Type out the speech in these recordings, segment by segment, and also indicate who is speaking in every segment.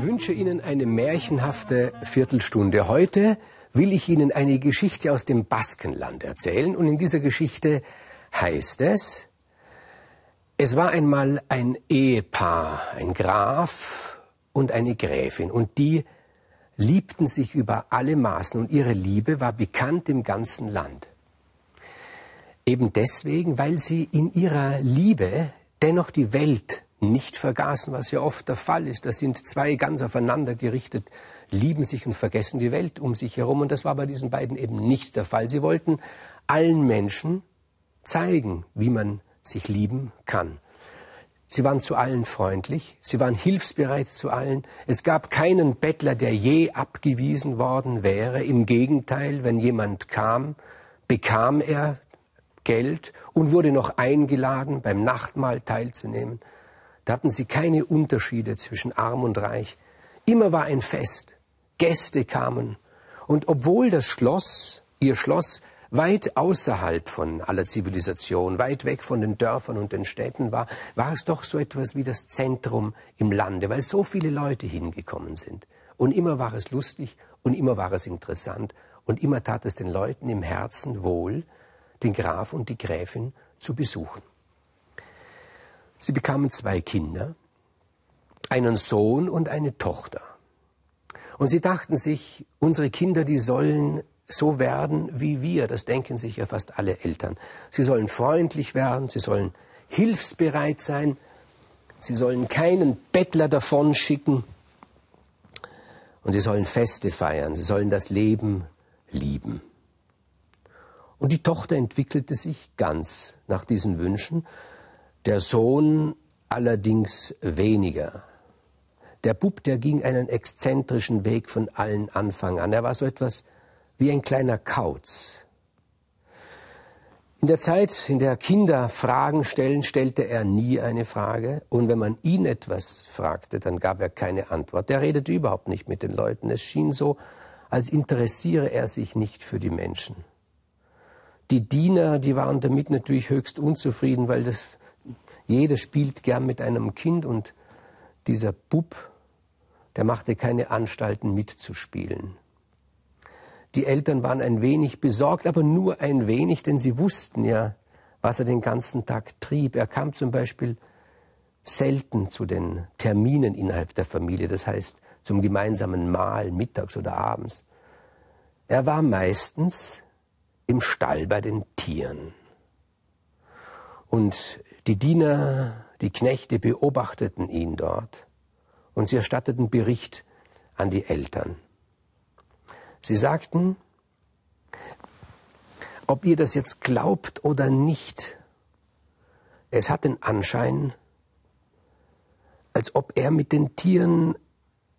Speaker 1: Ich wünsche Ihnen eine märchenhafte Viertelstunde. Heute will ich Ihnen eine Geschichte aus dem Baskenland erzählen. Und in dieser Geschichte heißt es, es war einmal ein Ehepaar, ein Graf und eine Gräfin. Und die liebten sich über alle Maßen. Und ihre Liebe war bekannt im ganzen Land. Eben deswegen, weil sie in ihrer Liebe dennoch die Welt nicht vergaßen, was ja oft der Fall ist. Da sind zwei ganz aufeinander gerichtet, lieben sich und vergessen die Welt um sich herum. Und das war bei diesen beiden eben nicht der Fall. Sie wollten allen Menschen zeigen, wie man sich lieben kann. Sie waren zu allen freundlich, sie waren hilfsbereit zu allen. Es gab keinen Bettler, der je abgewiesen worden wäre. Im Gegenteil, wenn jemand kam, bekam er Geld und wurde noch eingeladen, beim Nachtmahl teilzunehmen. Hatten sie keine Unterschiede zwischen arm und reich. Immer war ein Fest. Gäste kamen. Und obwohl das Schloss, ihr Schloss, weit außerhalb von aller Zivilisation, weit weg von den Dörfern und den Städten war, war es doch so etwas wie das Zentrum im Lande, weil so viele Leute hingekommen sind. Und immer war es lustig und immer war es interessant und immer tat es den Leuten im Herzen wohl, den Graf und die Gräfin zu besuchen. Sie bekamen zwei Kinder, einen Sohn und eine Tochter. Und sie dachten sich, unsere Kinder, die sollen so werden wie wir. Das denken sich ja fast alle Eltern. Sie sollen freundlich werden, sie sollen hilfsbereit sein, sie sollen keinen Bettler davon schicken und sie sollen Feste feiern, sie sollen das Leben lieben. Und die Tochter entwickelte sich ganz nach diesen Wünschen der Sohn allerdings weniger. Der Bub, der ging einen exzentrischen Weg von allen Anfang an. Er war so etwas wie ein kleiner Kauz. In der Zeit, in der Kinder Fragen stellen, stellte er nie eine Frage. Und wenn man ihn etwas fragte, dann gab er keine Antwort. Er redete überhaupt nicht mit den Leuten. Es schien so, als interessiere er sich nicht für die Menschen. Die Diener, die waren damit natürlich höchst unzufrieden, weil das jeder spielt gern mit einem Kind und dieser Bub, der machte keine Anstalten mitzuspielen. Die Eltern waren ein wenig besorgt, aber nur ein wenig, denn sie wussten ja, was er den ganzen Tag trieb. Er kam zum Beispiel selten zu den Terminen innerhalb der Familie, das heißt zum gemeinsamen Mahl mittags oder abends. Er war meistens im Stall bei den Tieren. Und die Diener, die Knechte beobachteten ihn dort und sie erstatteten Bericht an die Eltern. Sie sagten, ob ihr das jetzt glaubt oder nicht, es hat den Anschein, als ob er mit den Tieren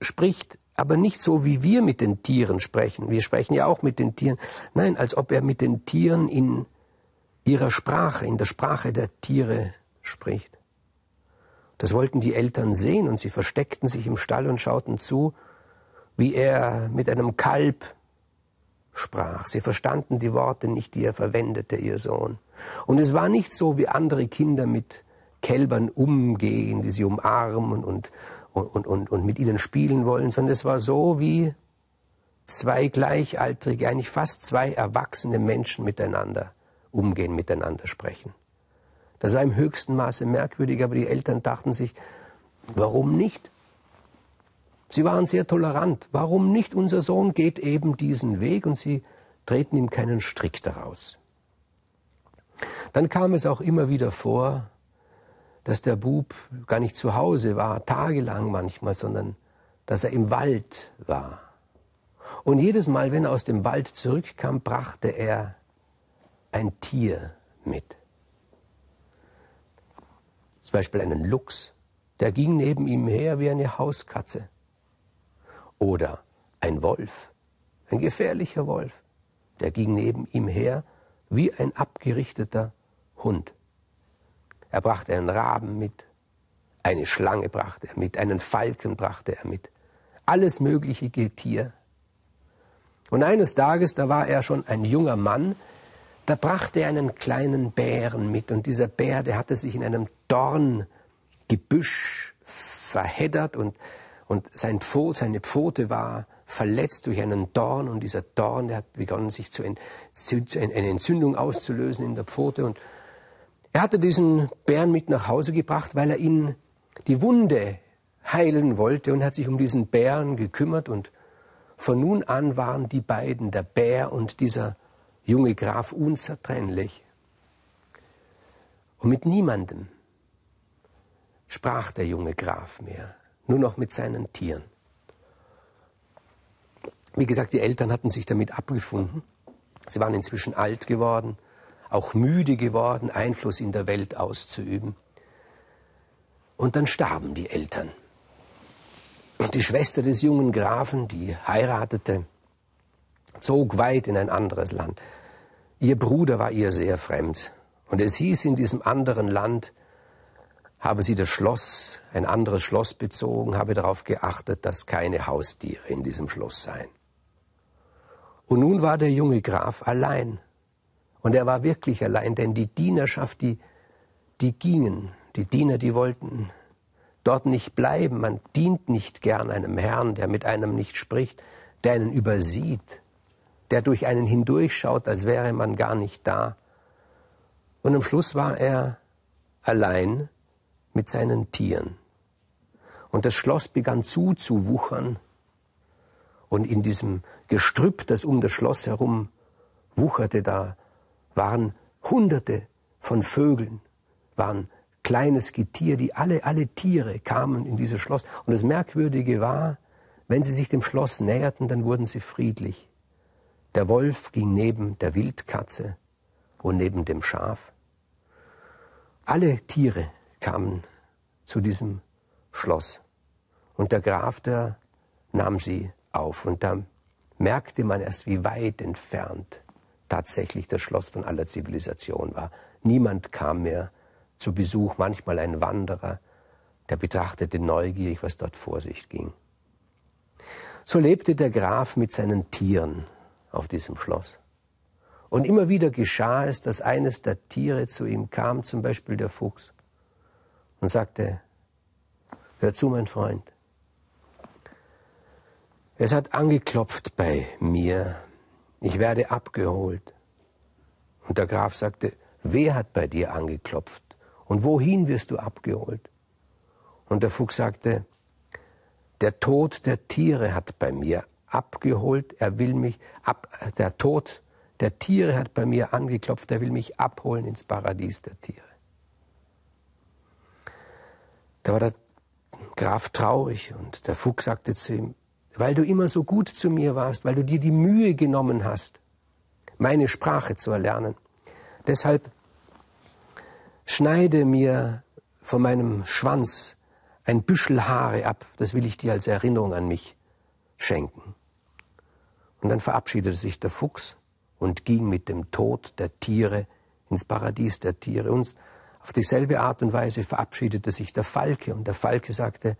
Speaker 1: spricht, aber nicht so, wie wir mit den Tieren sprechen. Wir sprechen ja auch mit den Tieren. Nein, als ob er mit den Tieren in ihrer Sprache, in der Sprache der Tiere spricht. Das wollten die Eltern sehen und sie versteckten sich im Stall und schauten zu, wie er mit einem Kalb sprach. Sie verstanden die Worte nicht, die er verwendete, ihr Sohn. Und es war nicht so, wie andere Kinder mit Kälbern umgehen, die sie umarmen und, und, und, und mit ihnen spielen wollen, sondern es war so wie zwei Gleichaltrige, eigentlich fast zwei erwachsene Menschen miteinander umgehen, miteinander sprechen. Das war im höchsten Maße merkwürdig, aber die Eltern dachten sich, warum nicht? Sie waren sehr tolerant. Warum nicht? Unser Sohn geht eben diesen Weg und sie treten ihm keinen Strick daraus. Dann kam es auch immer wieder vor, dass der Bub gar nicht zu Hause war, tagelang manchmal, sondern dass er im Wald war. Und jedes Mal, wenn er aus dem Wald zurückkam, brachte er ein Tier mit. Zum Beispiel einen Luchs, der ging neben ihm her wie eine Hauskatze. Oder ein Wolf, ein gefährlicher Wolf, der ging neben ihm her wie ein abgerichteter Hund. Er brachte einen Raben mit, eine Schlange brachte er mit, einen Falken brachte er mit, alles mögliche Getier. Und eines Tages, da war er schon ein junger Mann, da brachte er einen kleinen Bären mit und dieser Bär, der hatte sich in einem Dorngebüsch verheddert und, Und sein Pfot, seine Pfote war verletzt durch einen Dorn und dieser Dorn, der hat begonnen, sich zu eine Entzündung auszulösen in der Pfote. Und er hatte diesen Bären mit nach Hause gebracht, weil er ihn die Wunde heilen wollte und hat sich um diesen Bären gekümmert und von nun an waren die beiden, der Bär und dieser junge Graf, unzertrennlich. Und mit niemandem sprach der junge Graf mehr, nur noch mit seinen Tieren. Wie gesagt, die Eltern hatten sich damit abgefunden. Sie waren inzwischen alt geworden, auch müde geworden, Einfluss in der Welt auszuüben. Und dann starben die Eltern. Und die Schwester des jungen Grafen, die heiratete, zog weit in ein anderes Land. Ihr Bruder war ihr sehr fremd. Und es hieß in diesem anderen Land, habe sie das Schloss, ein anderes Schloss bezogen, habe darauf geachtet, dass keine Haustiere in diesem Schloss seien. Und nun war der junge Graf allein. Und er war wirklich allein, denn die Dienerschaft, die, die gingen, die Diener, die wollten dort nicht bleiben. Man dient nicht gern einem Herrn, der mit einem nicht spricht, der einen übersieht, der durch einen hindurchschaut, als wäre man gar nicht da. Und am Schluss war er allein mit seinen Tieren. Und das Schloss begann zuzuwuchern. Und in diesem Gestrüpp, das um das Schloss herum wucherte, da waren Hunderte von Vögeln, waren kleines Getier, die alle, alle Tiere kamen in dieses Schloss. Und das Merkwürdige war, wenn sie sich dem Schloss näherten, dann wurden sie friedlich. Der Wolf ging neben der Wildkatze und neben dem Schaf. Alle Tiere kamen zu diesem Schloss. Und der Graf, der nahm sie auf. Und da merkte man erst, wie weit entfernt tatsächlich das Schloss von aller Zivilisation war. Niemand kam mehr zu Besuch, manchmal ein Wanderer, der betrachtete neugierig, was dort vor sich ging. So lebte der Graf mit seinen Tieren auf diesem Schloss. Und immer wieder geschah es, dass eines der Tiere zu ihm kam, zum Beispiel der Fuchs, und sagte, hör zu, mein Freund, es hat angeklopft bei mir, ich werde abgeholt. Und der Graf sagte, wer hat bei dir angeklopft? Und wohin wirst du abgeholt? Und der Fuchs sagte, der Tod der Tiere hat bei mir abgeholt, er will mich ab, der Tod der Tiere hat bei mir angeklopft, er will mich abholen ins Paradies der Tiere. Da war der Graf traurig und der Fuchs sagte zu ihm, weil du immer so gut zu mir warst, weil du dir die Mühe genommen hast, meine Sprache zu erlernen. Deshalb Schneide mir von meinem Schwanz ein Büschel Haare ab, das will ich dir als Erinnerung an mich schenken. Und dann verabschiedete sich der Fuchs und ging mit dem Tod der Tiere ins Paradies der Tiere. Und auf dieselbe Art und Weise verabschiedete sich der Falke und der Falke sagte,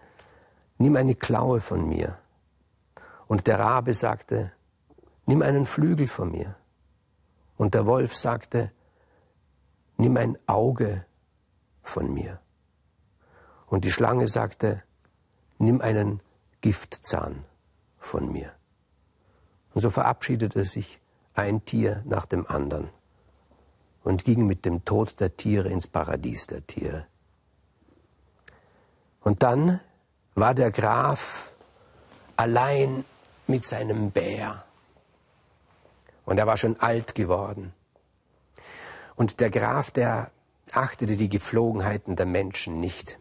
Speaker 1: nimm eine Klaue von mir. Und der Rabe sagte, nimm einen Flügel von mir. Und der Wolf sagte, nimm ein Auge von mir. Und die Schlange sagte, nimm einen Giftzahn von mir. Und so verabschiedete sich ein Tier nach dem anderen und ging mit dem Tod der Tiere ins Paradies der Tiere. Und dann war der Graf allein mit seinem Bär. Und er war schon alt geworden. Und der Graf, der achtete die Gepflogenheiten der Menschen nicht.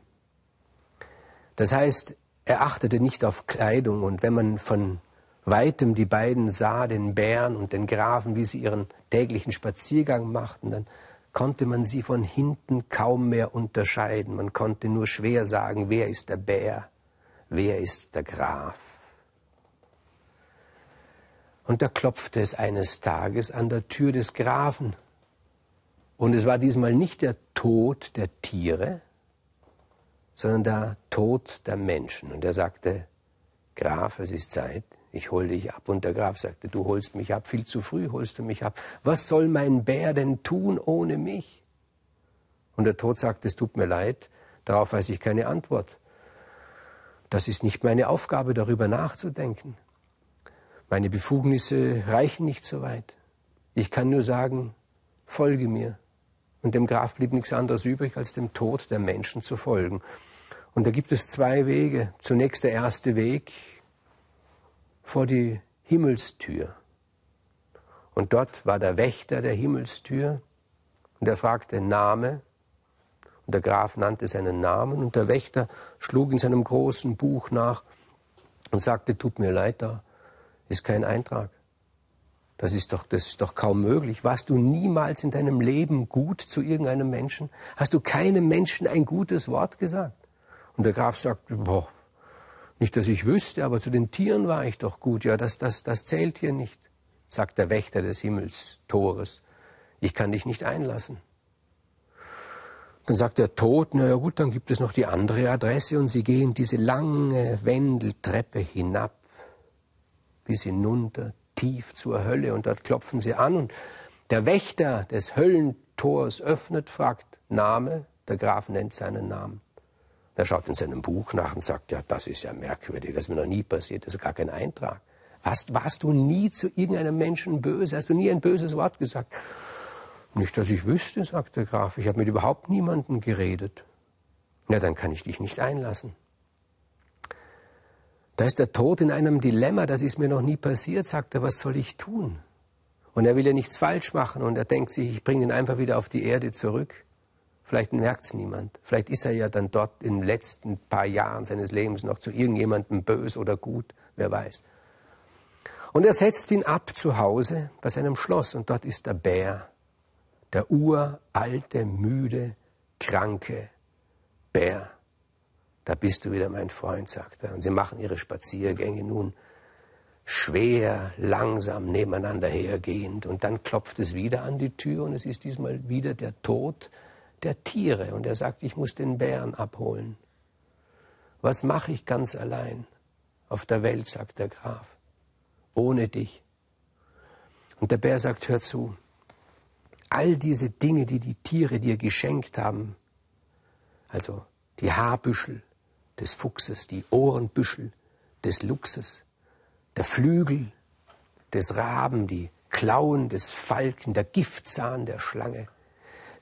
Speaker 1: Das heißt, er achtete nicht auf Kleidung und wenn man von weitem die beiden sah, den Bären und den Grafen, wie sie ihren täglichen Spaziergang machten, dann konnte man sie von hinten kaum mehr unterscheiden. Man konnte nur schwer sagen, wer ist der Bär, wer ist der Graf. Und da klopfte es eines Tages an der Tür des Grafen. Und es war diesmal nicht der Tod der Tiere, sondern der Tod der Menschen. Und er sagte, Graf, es ist Zeit, ich hole dich ab. Und der Graf sagte, du holst mich ab, viel zu früh holst du mich ab. Was soll mein Bär denn tun ohne mich? Und der Tod sagte, es tut mir leid, darauf weiß ich keine Antwort. Das ist nicht meine Aufgabe, darüber nachzudenken. Meine Befugnisse reichen nicht so weit. Ich kann nur sagen, folge mir. Und dem Graf blieb nichts anderes übrig, als dem Tod der Menschen zu folgen. Und da gibt es zwei Wege. Zunächst der erste Weg vor die Himmelstür. Und dort war der Wächter der Himmelstür und er fragte Name. Und der Graf nannte seinen Namen und der Wächter schlug in seinem großen Buch nach und sagte, tut mir leid, da ist kein Eintrag. Das ist doch, das ist doch kaum möglich. Warst du niemals in deinem Leben gut zu irgendeinem Menschen? Hast du keinem Menschen ein gutes Wort gesagt? Und der Graf sagt, boah, nicht, dass ich wüsste, aber zu den Tieren war ich doch gut. Ja, das, das, das zählt hier nicht, sagt der Wächter des Himmelstores. Ich kann dich nicht einlassen. Dann sagt der Tod, na ja gut, dann gibt es noch die andere Adresse und sie gehen diese lange Wendeltreppe hinab bis hinunter tief zur Hölle und dort klopfen sie an und der Wächter des Höllentors öffnet, fragt Name, der Graf nennt seinen Namen. Er schaut in seinem Buch nach und sagt, ja, das ist ja merkwürdig, das ist mir noch nie passiert, das ist gar kein Eintrag. Hast, warst du nie zu irgendeinem Menschen böse? Hast du nie ein böses Wort gesagt? Nicht, dass ich wüsste, sagt der Graf, ich habe mit überhaupt niemandem geredet. Na, dann kann ich dich nicht einlassen. Da ist der Tod in einem Dilemma, das ist mir noch nie passiert, sagt er, was soll ich tun? Und er will ja nichts falsch machen und er denkt sich, ich bringe ihn einfach wieder auf die Erde zurück. Vielleicht merkt es niemand. Vielleicht ist er ja dann dort in den letzten paar Jahren seines Lebens noch zu irgendjemandem bös oder gut, wer weiß. Und er setzt ihn ab zu Hause bei seinem Schloss und dort ist der Bär, der uralte, müde, kranke Bär. Da bist du wieder, mein Freund, sagt er. Und sie machen ihre Spaziergänge nun schwer, langsam nebeneinander hergehend. Und dann klopft es wieder an die Tür und es ist diesmal wieder der Tod der Tiere. Und er sagt, ich muss den Bären abholen. Was mache ich ganz allein auf der Welt, sagt der Graf, ohne dich. Und der Bär sagt, hör zu, all diese Dinge, die die Tiere dir geschenkt haben, also die Haarbüschel, des Fuchses, die Ohrenbüschel des Luchses, der Flügel des Raben, die Klauen des Falken, der Giftzahn der Schlange.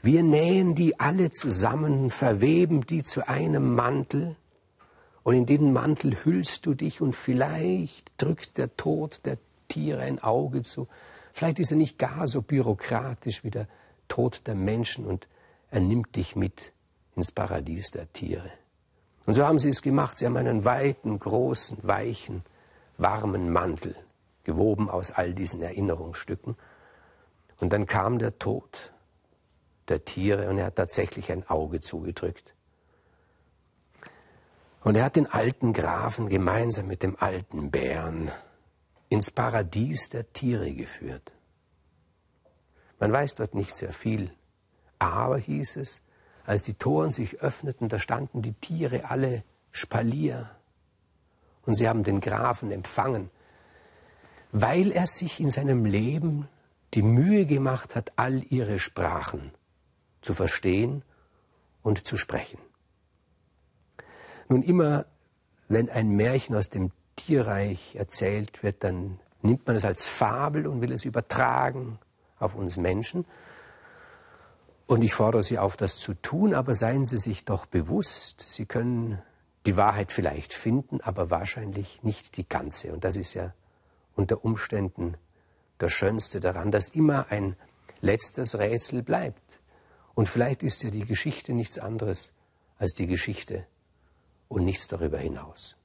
Speaker 1: Wir nähen die alle zusammen, verweben die zu einem Mantel, und in den Mantel hüllst du dich, und vielleicht drückt der Tod der Tiere ein Auge zu. Vielleicht ist er nicht gar so bürokratisch wie der Tod der Menschen, und er nimmt dich mit ins Paradies der Tiere. Und so haben sie es gemacht. Sie haben einen weiten, großen, weichen, warmen Mantel, gewoben aus all diesen Erinnerungsstücken. Und dann kam der Tod der Tiere und er hat tatsächlich ein Auge zugedrückt. Und er hat den alten Grafen gemeinsam mit dem alten Bären ins Paradies der Tiere geführt. Man weiß dort nicht sehr viel, aber hieß es, als die Toren sich öffneten, da standen die Tiere alle Spalier. Und sie haben den Grafen empfangen, weil er sich in seinem Leben die Mühe gemacht hat, all ihre Sprachen zu verstehen und zu sprechen. Nun immer, wenn ein Märchen aus dem Tierreich erzählt wird, dann nimmt man es als Fabel und will es übertragen auf uns Menschen. Und ich fordere Sie auf, das zu tun, aber seien Sie sich doch bewusst, Sie können die Wahrheit vielleicht finden, aber wahrscheinlich nicht die ganze. Und das ist ja unter Umständen das Schönste daran, dass immer ein letztes Rätsel bleibt. Und vielleicht ist ja die Geschichte nichts anderes als die Geschichte und nichts darüber hinaus.